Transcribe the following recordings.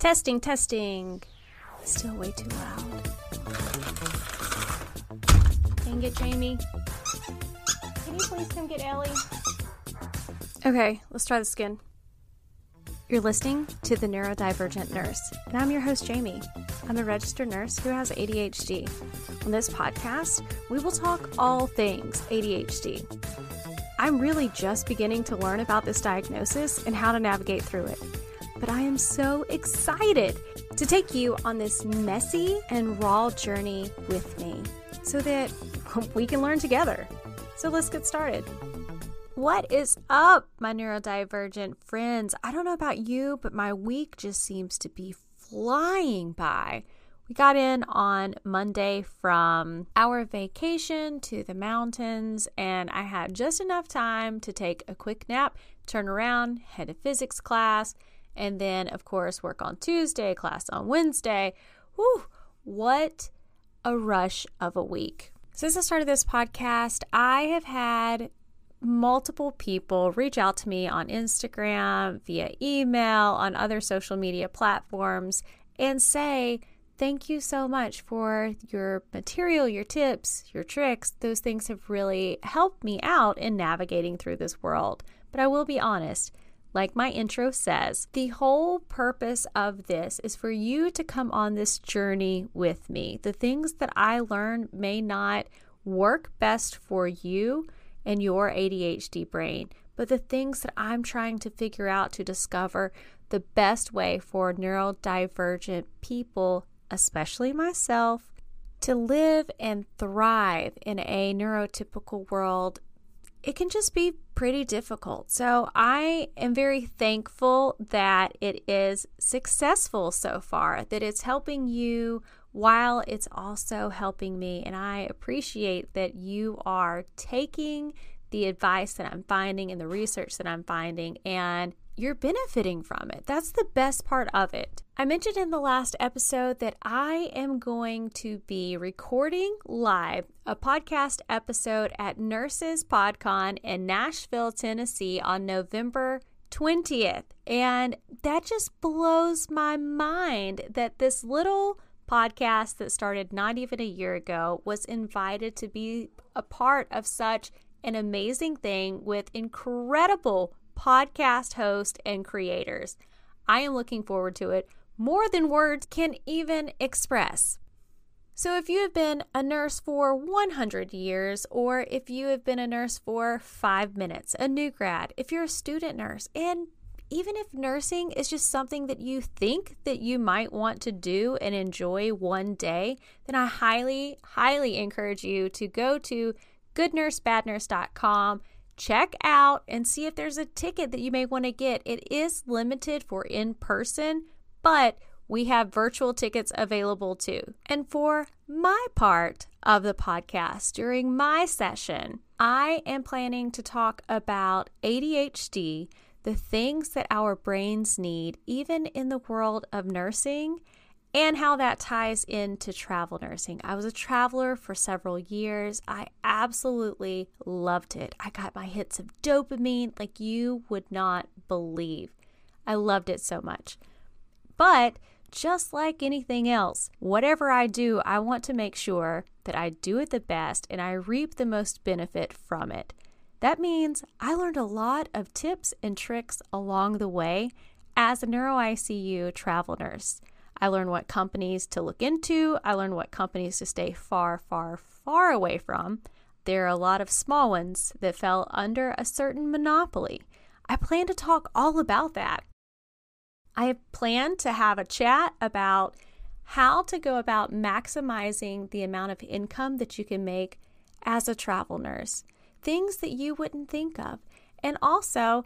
Testing, testing. Still way too loud. Dang it, Jamie. Can you please come get Ellie? Okay, let's try this again. You're listening to The Neurodivergent Nurse, and I'm your host, Jamie. I'm a registered nurse who has ADHD. On this podcast, we will talk all things ADHD. I'm really just beginning to learn about this diagnosis and how to navigate through it but I am so excited to take you on this messy and raw journey with me so that we can learn together. So let's get started. What is up, my neurodivergent friends? I don't know about you, but my week just seems to be flying by. We got in on Monday from our vacation to the mountains, and I had just enough time to take a quick nap, turn around, head to physics class, and then, of course, work on Tuesday, class on Wednesday. Whew, what a rush of a week. Since I started this podcast, I have had multiple people reach out to me on Instagram, via email, on other social media platforms, and say, Thank you so much for your material, your tips, your tricks. Those things have really helped me out in navigating through this world. But I will be honest, like my intro says, the whole purpose of this is for you to come on this journey with me. The things that I learn may not work best for you and your ADHD brain, but the things that I'm trying to figure out to discover the best way for neurodivergent people, especially myself, to live and thrive in a neurotypical world it can just be pretty difficult. So I am very thankful that it is successful so far, that it's helping you while it's also helping me. And I appreciate that you are taking the advice that I'm finding and the research that I'm finding and you're benefiting from it. That's the best part of it. I mentioned in the last episode that I am going to be recording live a podcast episode at Nurses PodCon in Nashville, Tennessee on November 20th. And that just blows my mind that this little podcast that started not even a year ago was invited to be a part of such an amazing thing with incredible podcast hosts and creators. I am looking forward to it more than words can even express. So, if you have been a nurse for 100 years, or if you have been a nurse for five minutes, a new grad, if you're a student nurse, and even if nursing is just something that you think that you might want to do and enjoy one day, then I highly, highly encourage you to go to goodnursebadnurse.com check out and see if there's a ticket that you may want to get. It is limited for in person, but we have virtual tickets available too. And for my part of the podcast, during my session, I am planning to talk about ADHD, the things that our brains need, even in the world of nursing and how that ties into travel nursing. I was a traveler for several years. I absolutely loved it. I got my hits of dopamine like you would not believe. I loved it so much. But just like anything else, whatever I do, I want to make sure that I do it the best and I reap the most benefit from it. That means I learned a lot of tips and tricks along the way as a neuro ICU travel nurse. I learned what companies to look into. I learned what companies to stay far, far, far away from. There are a lot of small ones that fell under a certain monopoly. I plan to talk all about that. I planned to have a chat about how to go about maximizing the amount of income that you can make as a travel nurse, things that you wouldn't think of. And also,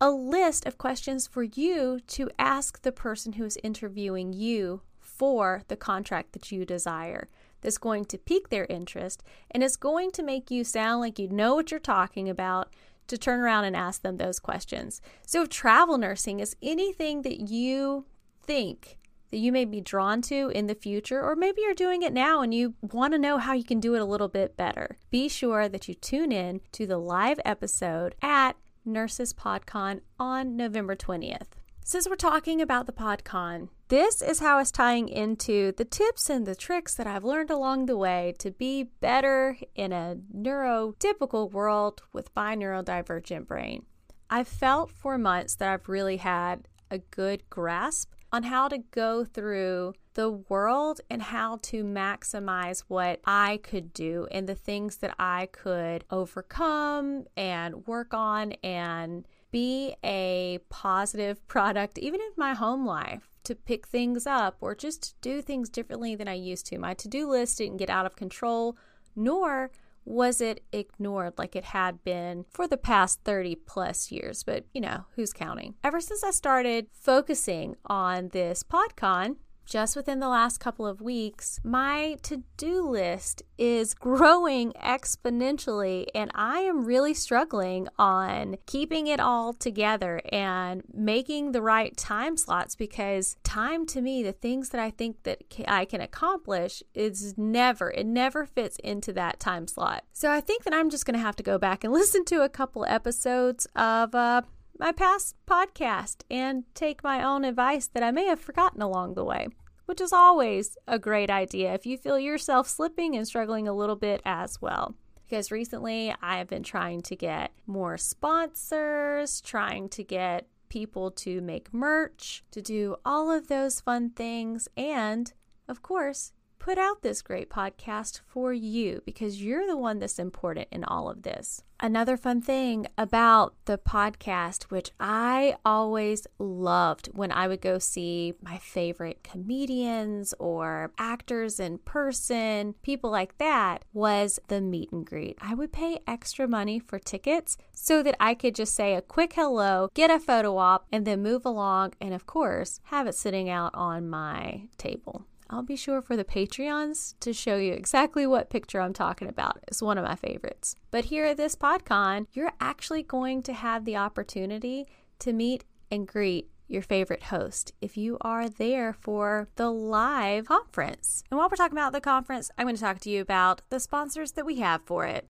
a list of questions for you to ask the person who is interviewing you for the contract that you desire. That's going to pique their interest and it's going to make you sound like you know what you're talking about to turn around and ask them those questions. So, if travel nursing is anything that you think that you may be drawn to in the future, or maybe you're doing it now and you want to know how you can do it a little bit better, be sure that you tune in to the live episode at Nurses PodCon on November 20th. Since we're talking about the PodCon, this is how it's tying into the tips and the tricks that I've learned along the way to be better in a neurotypical world with my neurodivergent brain. I've felt for months that I've really had a good grasp on how to go through the world and how to maximize what I could do and the things that I could overcome and work on and be a positive product, even in my home life, to pick things up or just do things differently than I used to. My to do list didn't get out of control, nor was it ignored like it had been for the past 30 plus years? But, you know, who's counting? Ever since I started focusing on this PodCon, just within the last couple of weeks, my to do list is growing exponentially, and I am really struggling on keeping it all together and making the right time slots because time to me, the things that I think that I can accomplish, is never, it never fits into that time slot. So I think that I'm just going to have to go back and listen to a couple episodes of, uh, my past podcast and take my own advice that I may have forgotten along the way, which is always a great idea if you feel yourself slipping and struggling a little bit as well. Because recently I have been trying to get more sponsors, trying to get people to make merch, to do all of those fun things, and of course, put out this great podcast for you because you're the one that's important in all of this. Another fun thing about the podcast, which I always loved when I would go see my favorite comedians or actors in person, people like that, was the meet and greet. I would pay extra money for tickets so that I could just say a quick hello, get a photo op, and then move along, and of course, have it sitting out on my table. I'll be sure for the Patreons to show you exactly what picture I'm talking about. It's one of my favorites. But here at this PodCon, you're actually going to have the opportunity to meet and greet your favorite host if you are there for the live conference. And while we're talking about the conference, I'm going to talk to you about the sponsors that we have for it.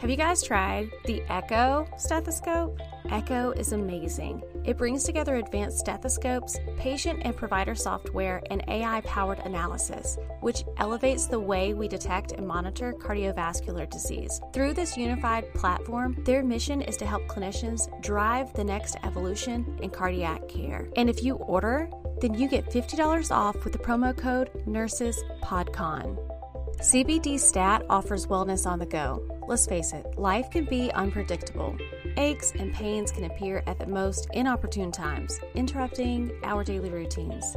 Have you guys tried the Eko stethoscope? Eko is amazing. It brings together advanced stethoscopes, patient and provider software, and AI powered analysis, which elevates the way we detect and monitor cardiovascular disease. Through this unified platform, their mission is to help clinicians drive the next evolution in cardiac care. And if you order, then you get $50 off with the promo code NURSESPODCON. CBD Stat offers wellness on the go. Let's face it, life can be unpredictable. Aches and pains can appear at the most inopportune times, interrupting our daily routines.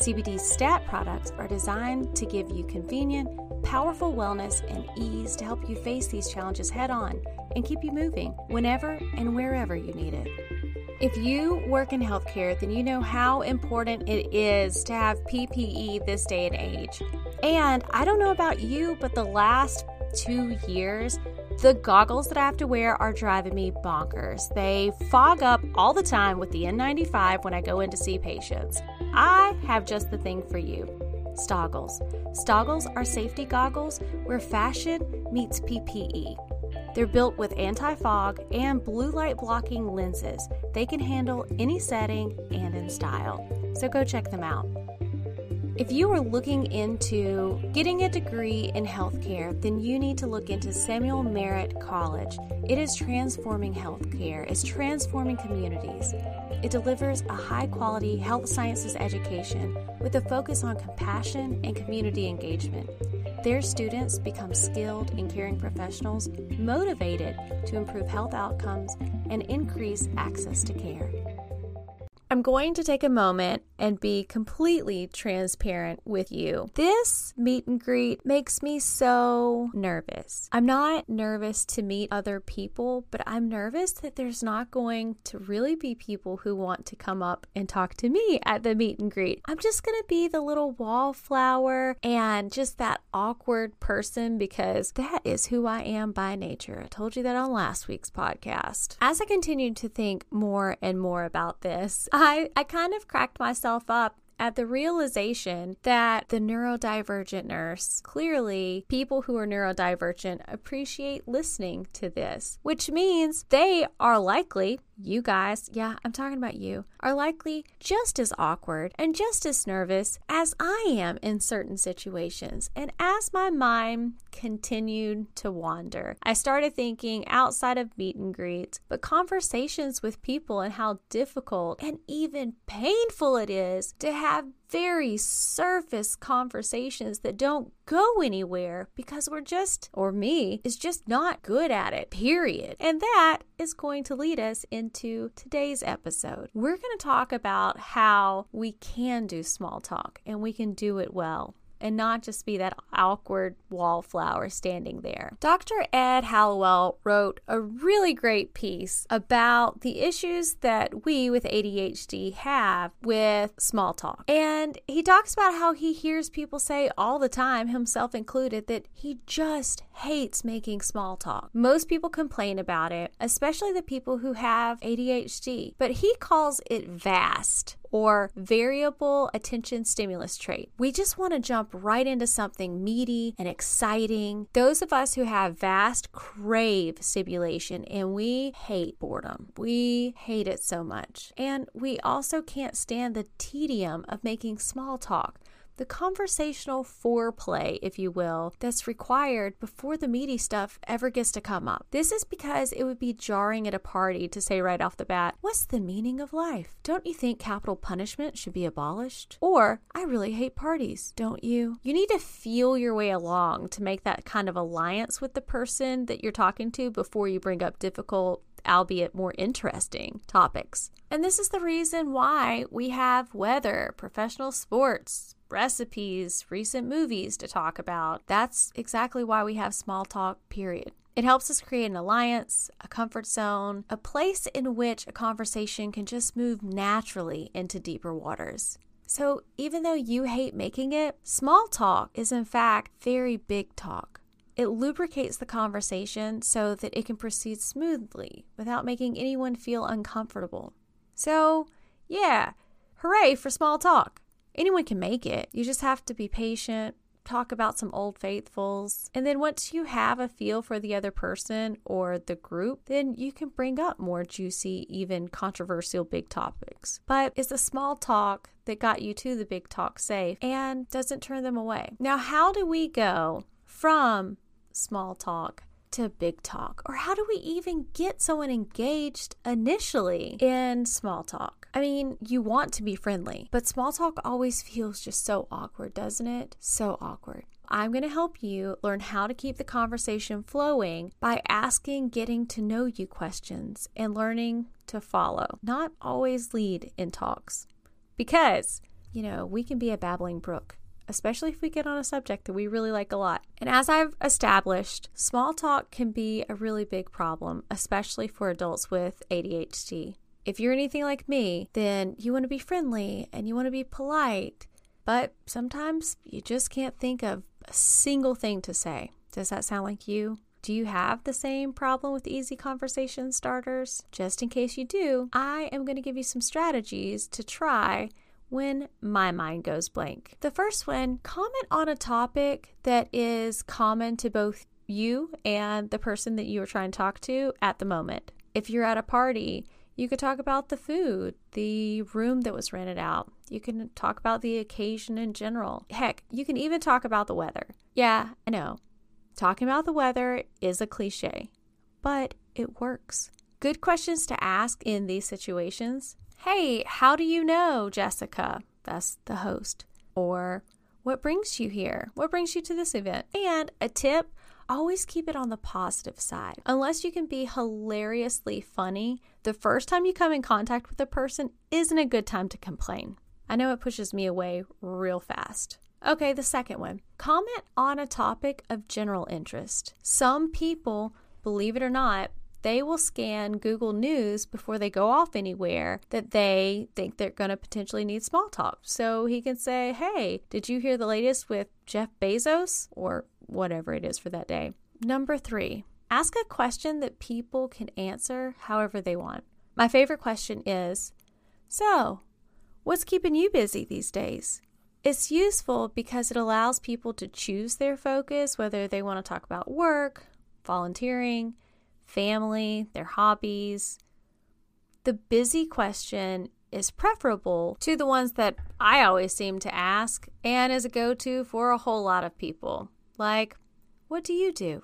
CBD Stat products are designed to give you convenient, powerful wellness and ease to help you face these challenges head on and keep you moving whenever and wherever you need it. If you work in healthcare, then you know how important it is to have PPE this day and age. And I don't know about you, but the last two years, the goggles that I have to wear are driving me bonkers. They fog up all the time with the N95 when I go in to see patients. I have just the thing for you. Stoggles. Stoggles are safety goggles where fashion meets PPE. They're built with anti fog and blue light blocking lenses. They can handle any setting and in style. So go check them out. If you are looking into getting a degree in healthcare, then you need to look into Samuel Merritt College. It is transforming healthcare, it's transforming communities. It delivers a high quality health sciences education with a focus on compassion and community engagement. Their students become skilled and caring professionals motivated to improve health outcomes and increase access to care. I'm going to take a moment and be completely transparent with you. This meet and greet makes me so nervous. I'm not nervous to meet other people, but I'm nervous that there's not going to really be people who want to come up and talk to me at the meet and greet. I'm just going to be the little wallflower and just that awkward person because that is who I am by nature. I told you that on last week's podcast. As I continued to think more and more about this, I, I kind of cracked myself up at the realization that the neurodivergent nurse, clearly, people who are neurodivergent appreciate listening to this, which means they are likely, you guys, yeah, I'm talking about you, are likely just as awkward and just as nervous as I am in certain situations. And as my mind continued to wander, I started thinking outside of meet and greets, but conversations with people and how difficult and even painful it is to have very surface conversations that don't go anywhere because we're just, or me, is just not good at it, period. And that is going to lead us into today's episode. We're going to talk about how we can do small talk and we can do it well and not just be that awkward wallflower standing there. Dr. Ed Hallowell wrote a really great piece about the issues that we with ADHD have with small talk. And he talks about how he hears people say all the time, himself included, that he just hates making small talk. Most people complain about it, especially the people who have ADHD, but he calls it vast or variable attention stimulus trait. We just want to jump right into something meaty and exciting. Those of us who have vast crave stimulation and we hate boredom. We hate it so much. And we also can't stand the tedium of making small talk the conversational foreplay, if you will, that's required before the meaty stuff ever gets to come up. This is because it would be jarring at a party to say right off the bat, What's the meaning of life? Don't you think capital punishment should be abolished? Or, I really hate parties, don't you? You need to feel your way along to make that kind of alliance with the person that you're talking to before you bring up difficult albeit more interesting topics. And this is the reason why we have weather, professional sports, recipes, recent movies to talk about. That's exactly why we have small talk, period. It helps us create an alliance, a comfort zone, a place in which a conversation can just move naturally into deeper waters. So, even though you hate making it, small talk is in fact very big talk. It lubricates the conversation so that it can proceed smoothly without making anyone feel uncomfortable. So, yeah, hooray for small talk anyone can make it. You just have to be patient, talk about some old faithfuls. And then once you have a feel for the other person or the group, then you can bring up more juicy, even controversial big topics. But it's a small talk that got you to the big talk safe and doesn't turn them away. Now, how do we go from small talk to big talk? Or how do we even get someone engaged initially in small talk? I mean, you want to be friendly, but small talk always feels just so awkward, doesn't it? So awkward. I'm going to help you learn how to keep the conversation flowing by asking getting to know you questions and learning to follow, not always lead in talks. Because, you know, we can be a babbling brook especially if we get on a subject that we really like a lot. And as I've established, small talk can be a really big problem, especially for adults with ADHD. If you're anything like me, then you want to be friendly and you want to be polite, but sometimes you just can't think of a single thing to say. Does that sound like you? Do you have the same problem with easy conversation starters? Just in case you do, I am going to give you some strategies to try when my mind goes blank. The first one comment on a topic that is common to both you and the person that you are trying to talk to at the moment. If you're at a party, you could talk about the food, the room that was rented out. You can talk about the occasion in general. Heck, you can even talk about the weather. Yeah, I know. Talking about the weather is a cliche, but it works. Good questions to ask in these situations Hey, how do you know, Jessica? That's the host. Or, what brings you here? What brings you to this event? And a tip always keep it on the positive side. Unless you can be hilariously funny, the first time you come in contact with a person isn't a good time to complain. I know it pushes me away real fast. Okay, the second one comment on a topic of general interest. Some people, believe it or not, they will scan Google News before they go off anywhere that they think they're going to potentially need small talk. So he can say, Hey, did you hear the latest with Jeff Bezos? Or whatever it is for that day. Number three, ask a question that people can answer however they want. My favorite question is So, what's keeping you busy these days? It's useful because it allows people to choose their focus, whether they want to talk about work, volunteering, family, their hobbies. The busy question is preferable to the ones that I always seem to ask and is a go to for a whole lot of people. Like, what do you do?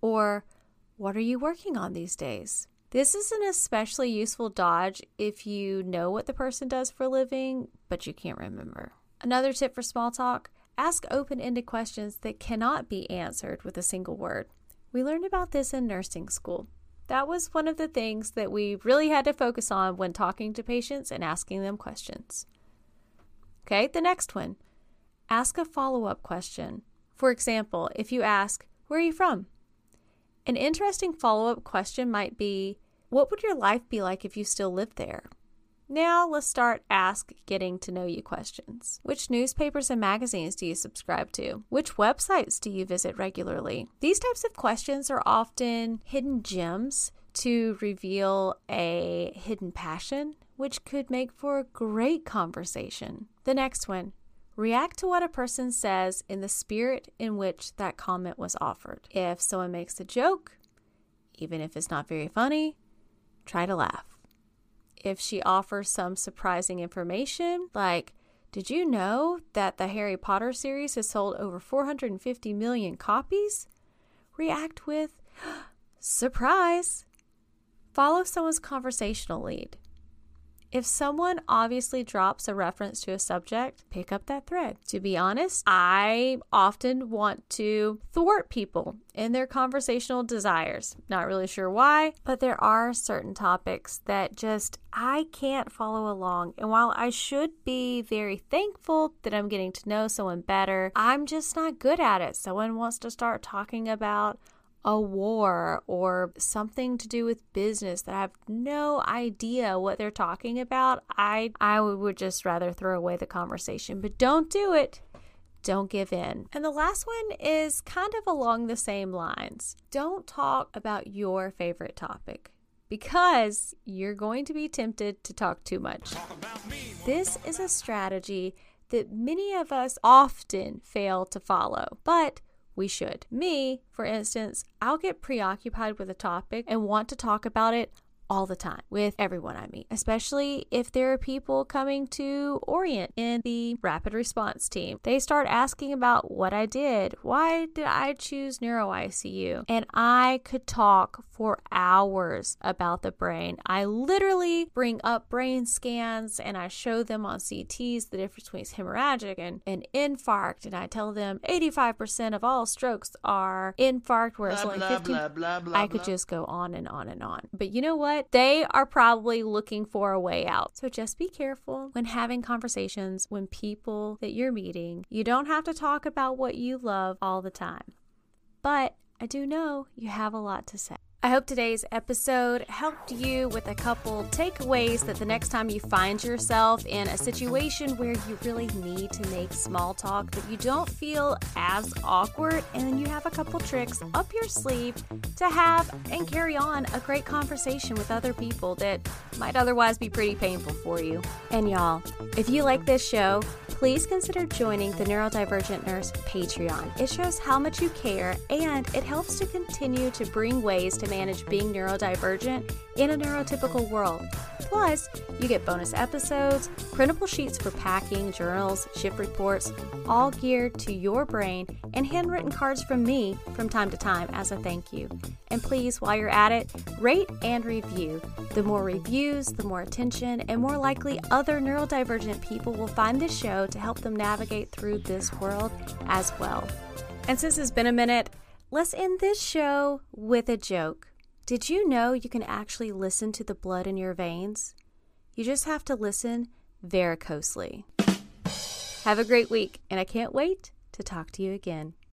Or, what are you working on these days? This is an especially useful dodge if you know what the person does for a living, but you can't remember. Another tip for small talk ask open ended questions that cannot be answered with a single word. We learned about this in nursing school. That was one of the things that we really had to focus on when talking to patients and asking them questions. Okay, the next one ask a follow up question. For example, if you ask, Where are you from? An interesting follow up question might be, What would your life be like if you still lived there? Now let's start ask getting to know you questions. Which newspapers and magazines do you subscribe to? Which websites do you visit regularly? These types of questions are often hidden gems to reveal a hidden passion, which could make for a great conversation. The next one React to what a person says in the spirit in which that comment was offered. If someone makes a joke, even if it's not very funny, try to laugh if she offers some surprising information, like, did you know that the Harry Potter series has sold over 450 million copies? React with, surprise. Follow someone's conversational lead. If someone obviously drops a reference to a subject, pick up that thread. To be honest, I often want to thwart people in their conversational desires. Not really sure why, but there are certain topics that just I can't follow along. And while I should be very thankful that I'm getting to know someone better, I'm just not good at it. Someone wants to start talking about a war or something to do with business that I have no idea what they're talking about, I I would just rather throw away the conversation. But don't do it. Don't give in. And the last one is kind of along the same lines. Don't talk about your favorite topic because you're going to be tempted to talk too much. This is a strategy that many of us often fail to follow, but we should. Me, for instance, I'll get preoccupied with a topic and want to talk about it all the time with everyone I meet, especially if there are people coming to Orient in the rapid response team. They start asking about what I did. Why did I choose neuro ICU? And I could talk for hours about the brain. I literally bring up brain scans and I show them on CTs the difference between hemorrhagic and an infarct. And I tell them 85% of all strokes are infarct, whereas blah, only 50. Blah, blah, I could just go on and on and on. But you know what? They are probably looking for a way out. So just be careful when having conversations when people that you're meeting. You don't have to talk about what you love all the time. But I do know you have a lot to say. I hope today's episode helped you with a couple takeaways that the next time you find yourself in a situation where you really need to make small talk, that you don't feel as awkward, and you have a couple tricks up your sleeve to have and carry on a great conversation with other people that might otherwise be pretty painful for you. And y'all, if you like this show, please consider joining the Neurodivergent Nurse Patreon. It shows how much you care and it helps to continue to bring ways to manage being neurodivergent in a neurotypical world. Plus, you get bonus episodes, printable sheets for packing, journals, shift reports, all geared to your brain, and handwritten cards from me from time to time as a thank you. And please, while you're at it, rate and review. The more reviews, the more attention, and more likely other neurodivergent people will find this show to help them navigate through this world as well. And since it's been a minute, let's end this show with a joke. Did you know you can actually listen to the blood in your veins? You just have to listen varicosely. Have a great week, and I can't wait to talk to you again.